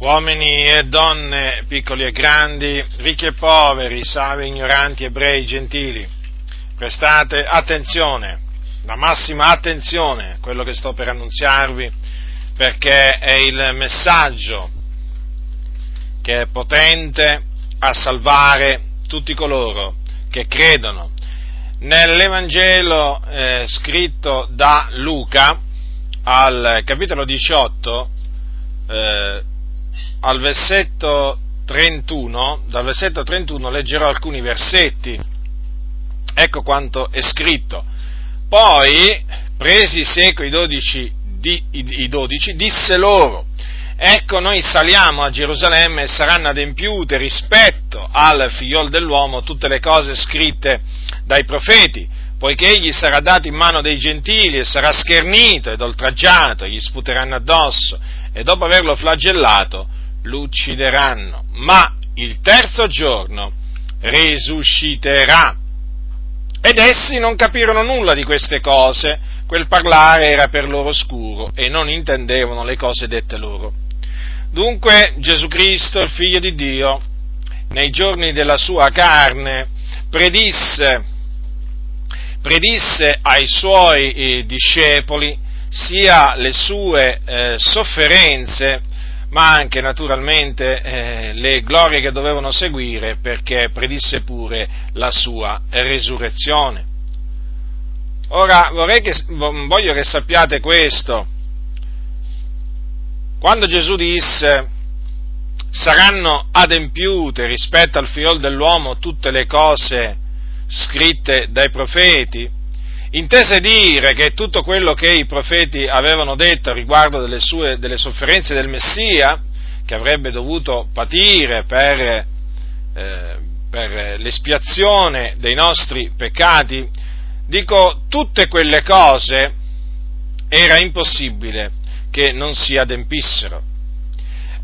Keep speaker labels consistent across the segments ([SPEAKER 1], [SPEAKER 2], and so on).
[SPEAKER 1] uomini e donne, piccoli e grandi, ricchi e poveri, savi, ignoranti, ebrei, gentili, prestate attenzione, la massima attenzione a quello che sto per annunziarvi, perché è il messaggio che è potente a salvare tutti coloro che credono. Nell'Evangelo eh, scritto da Luca, al capitolo 18, eh, al versetto 31, dal versetto 31 leggerò alcuni versetti. Ecco quanto è scritto. Poi, presi seco i dodici, di, i, i dodici, disse loro, ecco noi saliamo a Gerusalemme e saranno adempiute rispetto al figliol dell'uomo tutte le cose scritte dai profeti, poiché egli sarà dato in mano dei gentili e sarà schernito ed oltraggiato, gli sputeranno addosso e dopo averlo flagellato lo uccideranno, ma il terzo giorno risusciterà. Ed essi non capirono nulla di queste cose, quel parlare era per loro scuro e non intendevano le cose dette loro. Dunque Gesù Cristo, il figlio di Dio, nei giorni della sua carne, predisse, predisse ai suoi eh, discepoli sia le sue eh, sofferenze, ma anche naturalmente eh, le glorie che dovevano seguire perché predisse pure la sua resurrezione. Ora che, voglio che sappiate questo. Quando Gesù disse saranno adempiute rispetto al figlio dell'uomo tutte le cose scritte dai profeti, intese dire che tutto quello che i profeti avevano detto riguardo delle, sue, delle sofferenze del Messia, che avrebbe dovuto patire per, eh, per l'espiazione dei nostri peccati, dico, tutte quelle cose era impossibile che non si adempissero,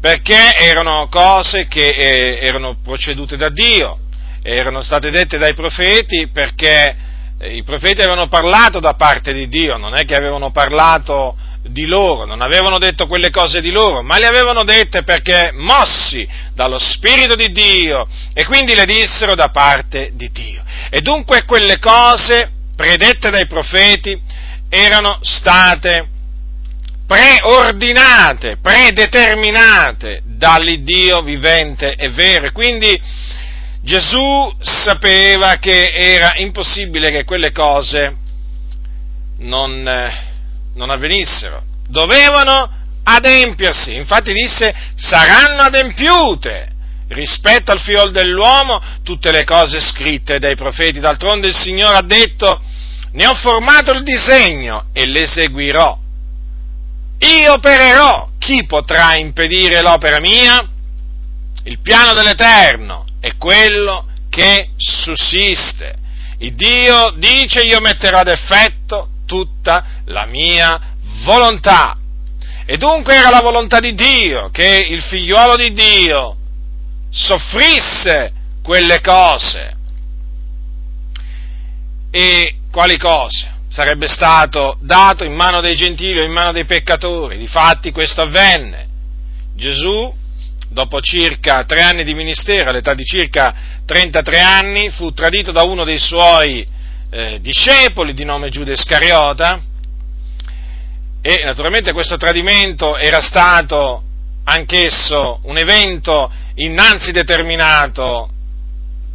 [SPEAKER 1] perché erano cose che eh, erano procedute da Dio, erano state dette dai profeti perché i profeti avevano parlato da parte di Dio, non è che avevano parlato di loro, non avevano detto quelle cose di loro, ma le avevano dette perché mossi dallo Spirito di Dio e quindi le dissero da parte di Dio. E dunque quelle cose predette dai profeti erano state preordinate, predeterminate dall'Iddio vivente e vero. Quindi Gesù sapeva che era impossibile che quelle cose non, eh, non avvenissero, dovevano adempiersi, infatti disse saranno adempiute rispetto al fiol dell'uomo tutte le cose scritte dai profeti, d'altronde il Signore ha detto ne ho formato il disegno e l'eseguirò. Io opererò, chi potrà impedire l'opera mia? Il piano dell'Eterno è quello che sussiste. Il Dio dice io metterò ad effetto tutta la mia volontà. E dunque era la volontà di Dio che il figliuolo di Dio soffrisse quelle cose. E quali cose? Sarebbe stato dato in mano dei gentili o in mano dei peccatori. Difatti questo avvenne. Gesù dopo circa tre anni di ministero, all'età di circa 33 anni, fu tradito da uno dei suoi eh, discepoli di nome Giuda Iscariota e naturalmente questo tradimento era stato anch'esso un evento innanzi determinato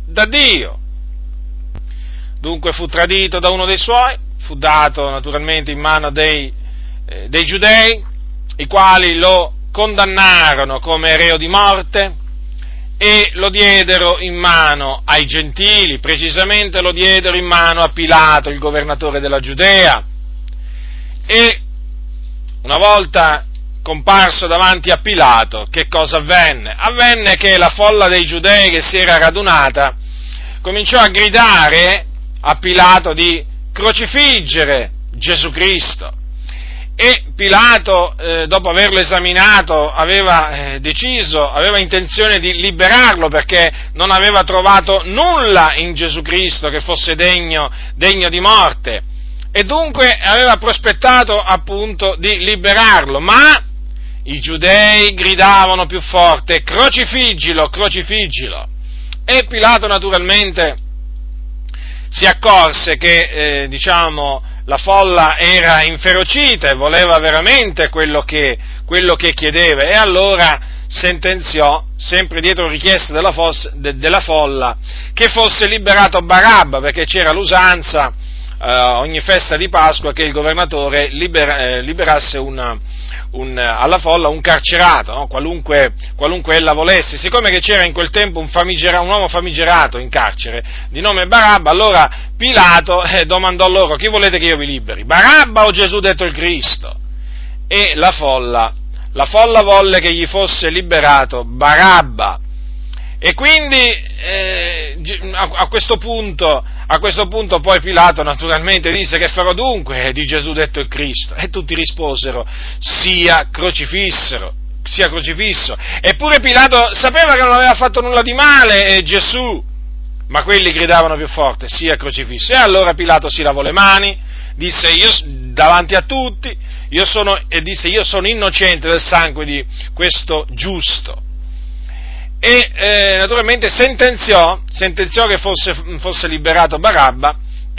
[SPEAKER 1] da Dio. Dunque fu tradito da uno dei suoi, fu dato naturalmente in mano dei, eh, dei giudei, i quali lo condannarono come reo di morte e lo diedero in mano ai gentili, precisamente lo diedero in mano a Pilato, il governatore della Giudea. E una volta comparso davanti a Pilato, che cosa avvenne? Avvenne che la folla dei giudei che si era radunata cominciò a gridare a Pilato di crocifiggere Gesù Cristo e Pilato, eh, dopo averlo esaminato, aveva eh, deciso, aveva intenzione di liberarlo perché non aveva trovato nulla in Gesù Cristo che fosse degno, degno di morte e dunque aveva prospettato appunto di liberarlo, ma i giudei gridavano più forte, crocifiggilo, crocifiggilo. E Pilato naturalmente si accorse che, eh, diciamo, la folla era inferocita e voleva veramente quello che, quello che chiedeva. E allora sentenziò, sempre dietro richiesta della, fos, de, della folla, che fosse liberato Barabba perché c'era l'usanza eh, ogni festa di Pasqua che il governatore libera, eh, liberasse una, un, alla folla un carcerato, no? qualunque, qualunque, ella volesse. Siccome che c'era in quel tempo un, un, uomo famigerato in carcere di nome Barabba, allora Pilato eh, domandò loro chi volete che io vi liberi, Barabba o Gesù detto il Cristo? E la folla, la folla volle che gli fosse liberato Barabba. E quindi eh, a, a, questo punto, a, questo punto, poi Pilato naturalmente disse che farò dunque di Gesù detto il Cristo. E tutti risposero, sia crocifissero, sia crocifisso. Eppure Pilato sapeva che non aveva fatto nulla di male eh, Gesù, ma quelli gridavano più forte, sia crocifisso. E allora Pilato si lavò le mani, disse io davanti a tutti, io sono, e disse io sono innocente del sangue di questo giusto e eh, naturalmente sentenziò, sentenziò che fosse, fosse, liberato Barabba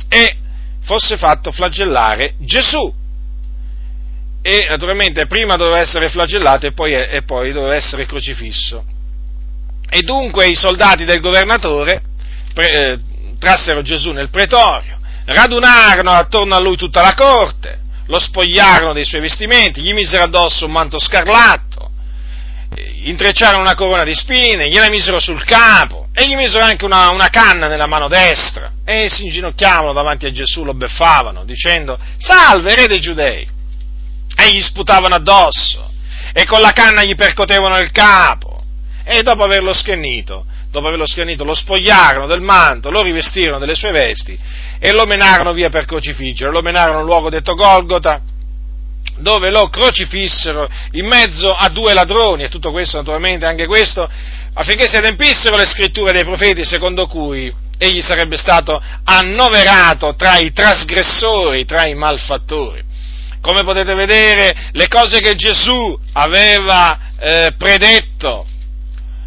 [SPEAKER 1] e fosse fatto flagellare Gesù. E naturalmente prima doveva essere flagellato e poi, e poi doveva essere crocifisso. E dunque i soldati del governatore pre, eh, trassero Gesù nel pretorio, radunarono attorno a lui tutta la corte, lo spogliarono dei suoi vestimenti, gli misero addosso un manto scarlatto, intrecciarono una corona di spine, gliela misero sul capo e gli misero anche una, una canna nella mano destra e si inginocchiavano davanti a Gesù, lo beffavano dicendo salve re dei giudei! E gli sputavano addosso e con la canna gli percotevano il capo. E dopo averlo schernito, dopo averlo schernito lo spogliarono del manto, lo rivestirono delle sue vesti e lo menarono via per crocifiggere, lo menarono a un luogo detto Golgota dove lo crocifissero in mezzo a due ladroni, e tutto questo naturalmente, anche questo, affinché si adempissero le scritture dei profeti secondo cui egli sarebbe stato annoverato tra i trasgressori, tra i malfattori. Come potete vedere, le cose che Gesù aveva eh, predetto,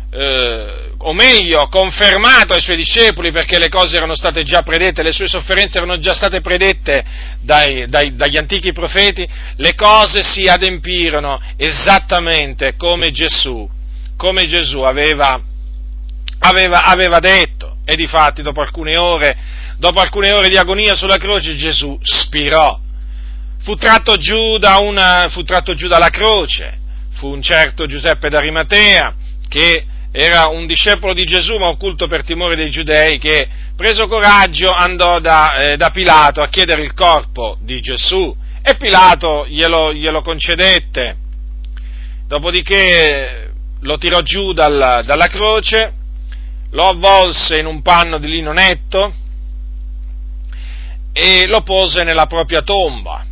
[SPEAKER 1] eh, o meglio, confermato ai suoi discepoli perché le cose erano state già predette, le sue sofferenze erano già state predette dai, dai, dagli antichi profeti, le cose si adempirono esattamente come Gesù, come Gesù aveva, aveva, aveva detto. E difatti dopo alcune ore, dopo alcune ore di agonia sulla croce Gesù spirò. Fu tratto giù, da una, fu tratto giù dalla croce, fu un certo Giuseppe d'Arimatea che era un discepolo di Gesù ma occulto per timore dei giudei che preso coraggio andò da, eh, da Pilato a chiedere il corpo di Gesù e Pilato glielo, glielo concedette. Dopodiché lo tirò giù dal, dalla croce, lo avvolse in un panno di lino netto e lo pose nella propria tomba,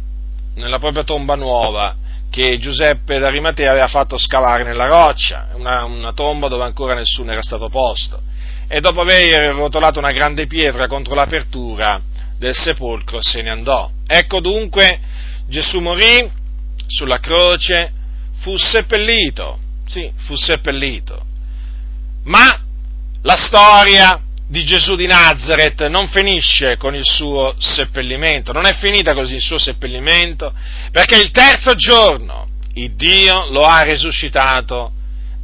[SPEAKER 1] nella propria tomba nuova che Giuseppe d'Arimatea aveva fatto scavare nella roccia, una, una tomba dove ancora nessuno era stato posto. E dopo aver rotolato una grande pietra contro l'apertura del sepolcro se ne andò. Ecco dunque Gesù morì sulla croce, fu seppellito, sì, fu seppellito. Ma la storia di Gesù di Nazareth non finisce con il suo seppellimento, non è finita così il suo seppellimento, perché il terzo giorno il Dio lo ha risuscitato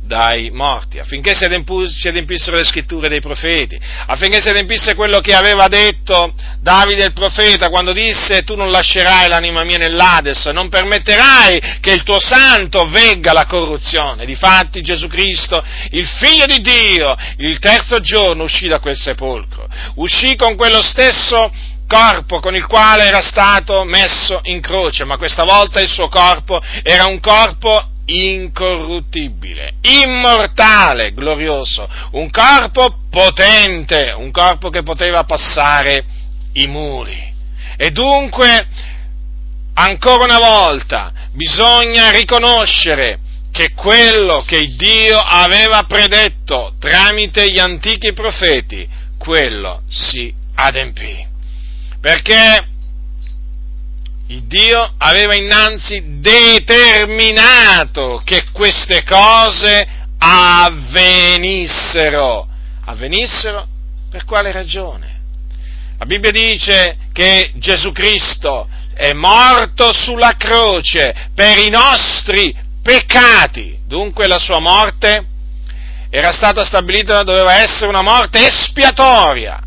[SPEAKER 1] dai morti, affinché si, adempissero le scritture dei profeti, affinché si adempisse quello che aveva detto Davide il profeta quando disse tu non lascerai l'anima mia nell'Ades, non permetterai che il tuo santo vegga la corruzione. Difatti Gesù Cristo, il figlio di Dio, il terzo giorno uscì da quel sepolcro, uscì con quello stesso corpo con il quale era stato messo in croce, ma questa volta il suo corpo era un corpo incorruttibile, immortale, glorioso, un corpo potente, un corpo che poteva passare i muri. E dunque, ancora una volta, bisogna riconoscere che quello che Dio aveva predetto tramite gli antichi profeti, quello si adempì. Perché il Dio aveva innanzi determinato che queste cose avvenissero. Avvenissero per quale ragione? La Bibbia dice che Gesù Cristo è morto sulla croce per i nostri peccati. Dunque la sua morte era stata stabilita, doveva essere una morte espiatoria,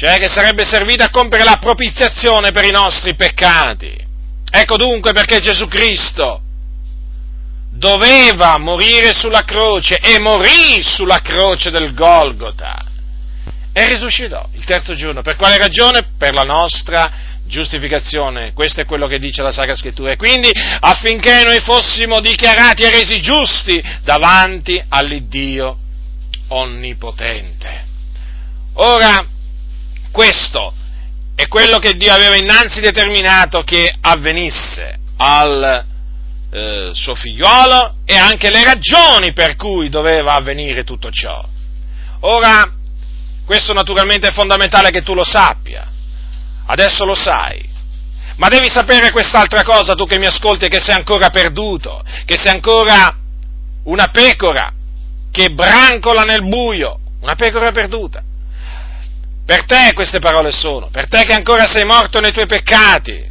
[SPEAKER 1] cioè che sarebbe servita a compiere la propiziazione per i nostri peccati. Ecco dunque perché Gesù Cristo doveva morire sulla croce e morì sulla croce del Golgota e risuscitò il terzo giorno. Per quale ragione? Per la nostra giustificazione. Questo è quello che dice la Sacra Scrittura. E quindi affinché noi fossimo dichiarati e resi giusti davanti all'Iddio onnipotente. Ora, questo è quello che Dio aveva innanzi determinato che avvenisse al eh, suo figliuolo e anche le ragioni per cui doveva avvenire tutto ciò. Ora, questo naturalmente è fondamentale che tu lo sappia. Adesso lo sai. Ma devi sapere quest'altra cosa, tu che mi ascolti che sei ancora perduto, che sei ancora una pecora che brancola nel buio, una pecora perduta. Per te queste parole sono, per te che ancora sei morto nei tuoi peccati,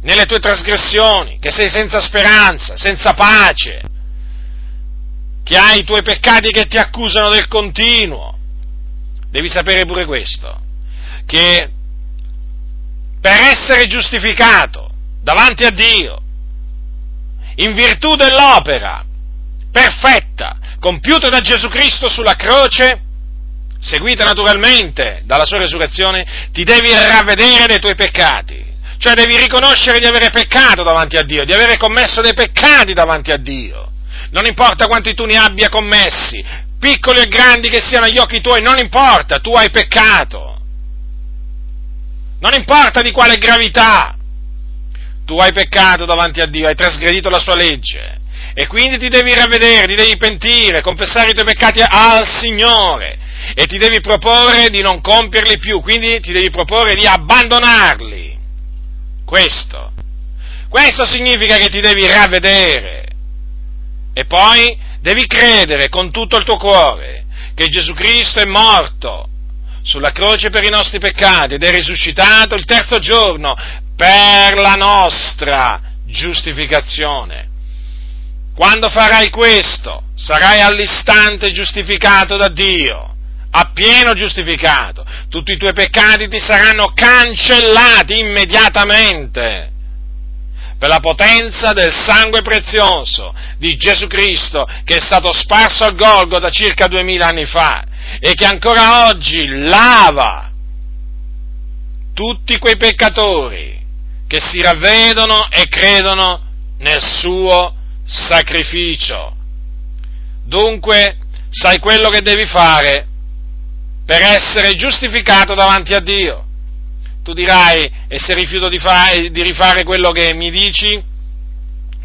[SPEAKER 1] nelle tue trasgressioni, che sei senza speranza, senza pace, che hai i tuoi peccati che ti accusano del continuo, devi sapere pure questo, che per essere giustificato davanti a Dio, in virtù dell'opera perfetta compiuta da Gesù Cristo sulla croce, seguita naturalmente dalla sua resurrezione, ti devi ravvedere dei tuoi peccati. Cioè devi riconoscere di avere peccato davanti a Dio, di avere commesso dei peccati davanti a Dio. Non importa quanti tu ne abbia commessi, piccoli e grandi che siano agli occhi tuoi, non importa, tu hai peccato. Non importa di quale gravità. Tu hai peccato davanti a Dio, hai trasgredito la sua legge. E quindi ti devi ravvedere, ti devi pentire, confessare i tuoi peccati al Signore. E ti devi proporre di non compierli più, quindi ti devi proporre di abbandonarli. Questo. Questo significa che ti devi ravvedere. E poi devi credere con tutto il tuo cuore che Gesù Cristo è morto sulla croce per i nostri peccati ed è risuscitato il terzo giorno per la nostra giustificazione. Quando farai questo, sarai all'istante giustificato da Dio, appieno giustificato. Tutti i tuoi peccati ti saranno cancellati immediatamente per la potenza del sangue prezioso di Gesù Cristo che è stato sparso al Golgotha circa duemila anni fa e che ancora oggi lava tutti quei peccatori che si ravvedono e credono nel suo sacrificio. Dunque, sai quello che devi fare per essere giustificato davanti a Dio. Tu dirai, e se rifiuto di, fare, di rifare quello che mi dici?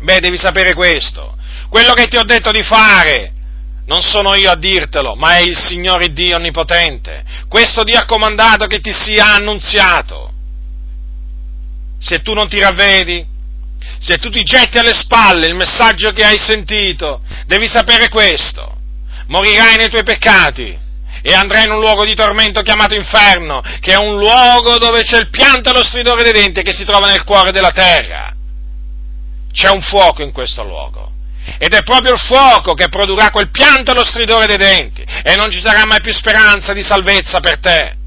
[SPEAKER 1] Beh, devi sapere questo. Quello che ti ho detto di fare, non sono io a dirtelo, ma è il Signore Dio Onnipotente. Questo Dio ha comandato che ti sia annunziato. Se tu non ti ravvedi, se tu ti getti alle spalle il messaggio che hai sentito, devi sapere questo. Morirai nei tuoi peccati e andrai in un luogo di tormento chiamato inferno, che è un luogo dove c'è il pianto e lo stridore dei denti che si trova nel cuore della terra. C'è un fuoco in questo luogo. Ed è proprio il fuoco che produrrà quel pianto e lo stridore dei denti. E non ci sarà mai più speranza di salvezza per te.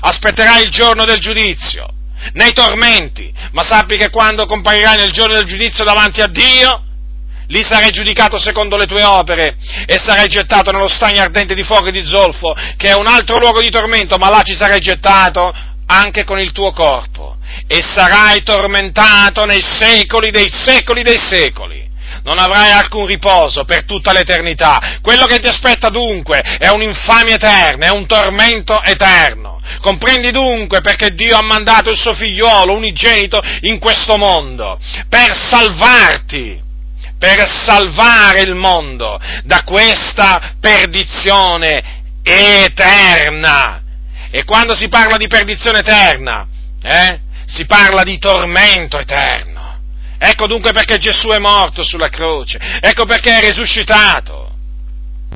[SPEAKER 1] Aspetterai il giorno del giudizio, nei tormenti, ma sappi che quando comparirai nel giorno del giudizio davanti a Dio, lì sarai giudicato secondo le tue opere e sarai gettato nello stagno ardente di fuoco e di zolfo, che è un altro luogo di tormento, ma là ci sarai gettato anche con il tuo corpo e sarai tormentato nei secoli dei secoli dei secoli. Non avrai alcun riposo per tutta l'eternità. Quello che ti aspetta dunque è un'infamia eterna, è un tormento eterno. Comprendi dunque perché Dio ha mandato il suo figliuolo unigenito in questo mondo, per salvarti per salvare il mondo da questa perdizione eterna. E quando si parla di perdizione eterna, eh, si parla di tormento eterno. Ecco dunque perché Gesù è morto sulla croce, ecco perché è risuscitato,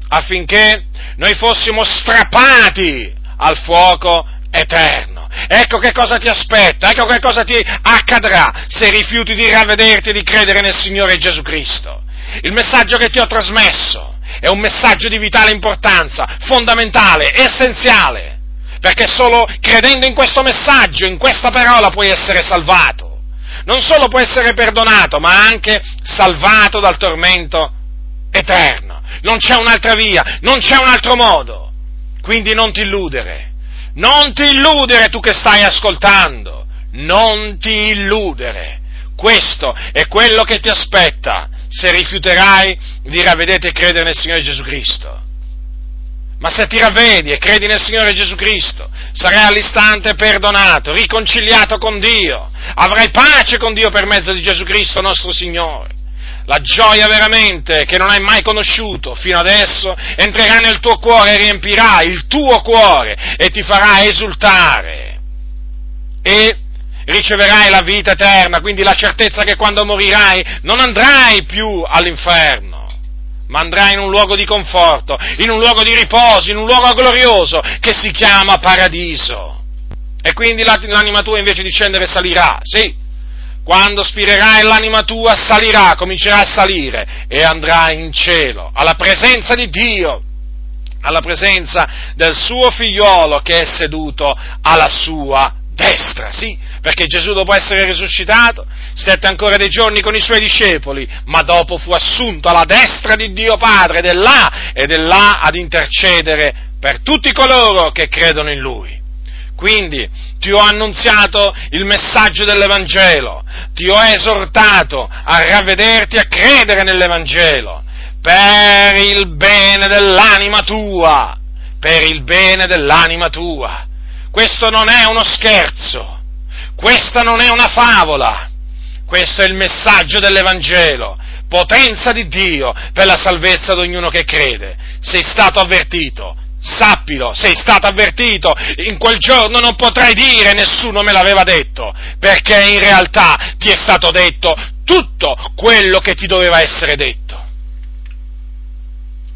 [SPEAKER 1] affinché noi fossimo strappati al fuoco eterno. Ecco che cosa ti aspetta, ecco che cosa ti accadrà se rifiuti di ravvederti e di credere nel Signore Gesù Cristo. Il messaggio che ti ho trasmesso è un messaggio di vitale importanza, fondamentale, essenziale, perché solo credendo in questo messaggio, in questa parola, puoi essere salvato. Non solo puoi essere perdonato, ma anche salvato dal tormento eterno. Non c'è un'altra via, non c'è un altro modo. Quindi non ti illudere non ti illudere tu che stai ascoltando, non ti illudere. Questo è quello che ti aspetta se rifiuterai di ravvedere e credere nel Signore Gesù Cristo. Ma se ti ravvedi e credi nel Signore Gesù Cristo, sarai all'istante perdonato, riconciliato con Dio, avrai pace con Dio per mezzo di Gesù Cristo nostro Signore la gioia veramente che non hai mai conosciuto fino adesso, entrerà nel tuo cuore e riempirà il tuo cuore e ti farà esultare. E riceverai la vita eterna, quindi la certezza che quando morirai non andrai più all'inferno, ma andrai in un luogo di conforto, in un luogo di riposo, in un luogo glorioso che si chiama paradiso. E quindi l'anima tua invece di scendere salirà, sì, quando spirerai l'anima tua salirà, comincerà a salire e andrà in cielo, alla presenza di Dio, alla presenza del suo figliolo che è seduto alla sua destra, sì, perché Gesù dopo essere risuscitato stette ancora dei giorni con i suoi discepoli, ma dopo fu assunto alla destra di Dio Padre ed è là, ed è là ad intercedere per tutti coloro che credono in Lui. Quindi ti ho annunziato il messaggio dell'Evangelo, ti ho esortato a ravvederti, a credere nell'Evangelo, per il bene dell'anima tua, per il bene dell'anima tua. Questo non è uno scherzo, questa non è una favola, questo è il messaggio dell'Evangelo, potenza di Dio per la salvezza di ognuno che crede. Sei stato avvertito, Sappilo, sei stato avvertito, in quel giorno non potrai dire nessuno me l'aveva detto, perché in realtà ti è stato detto tutto quello che ti doveva essere detto.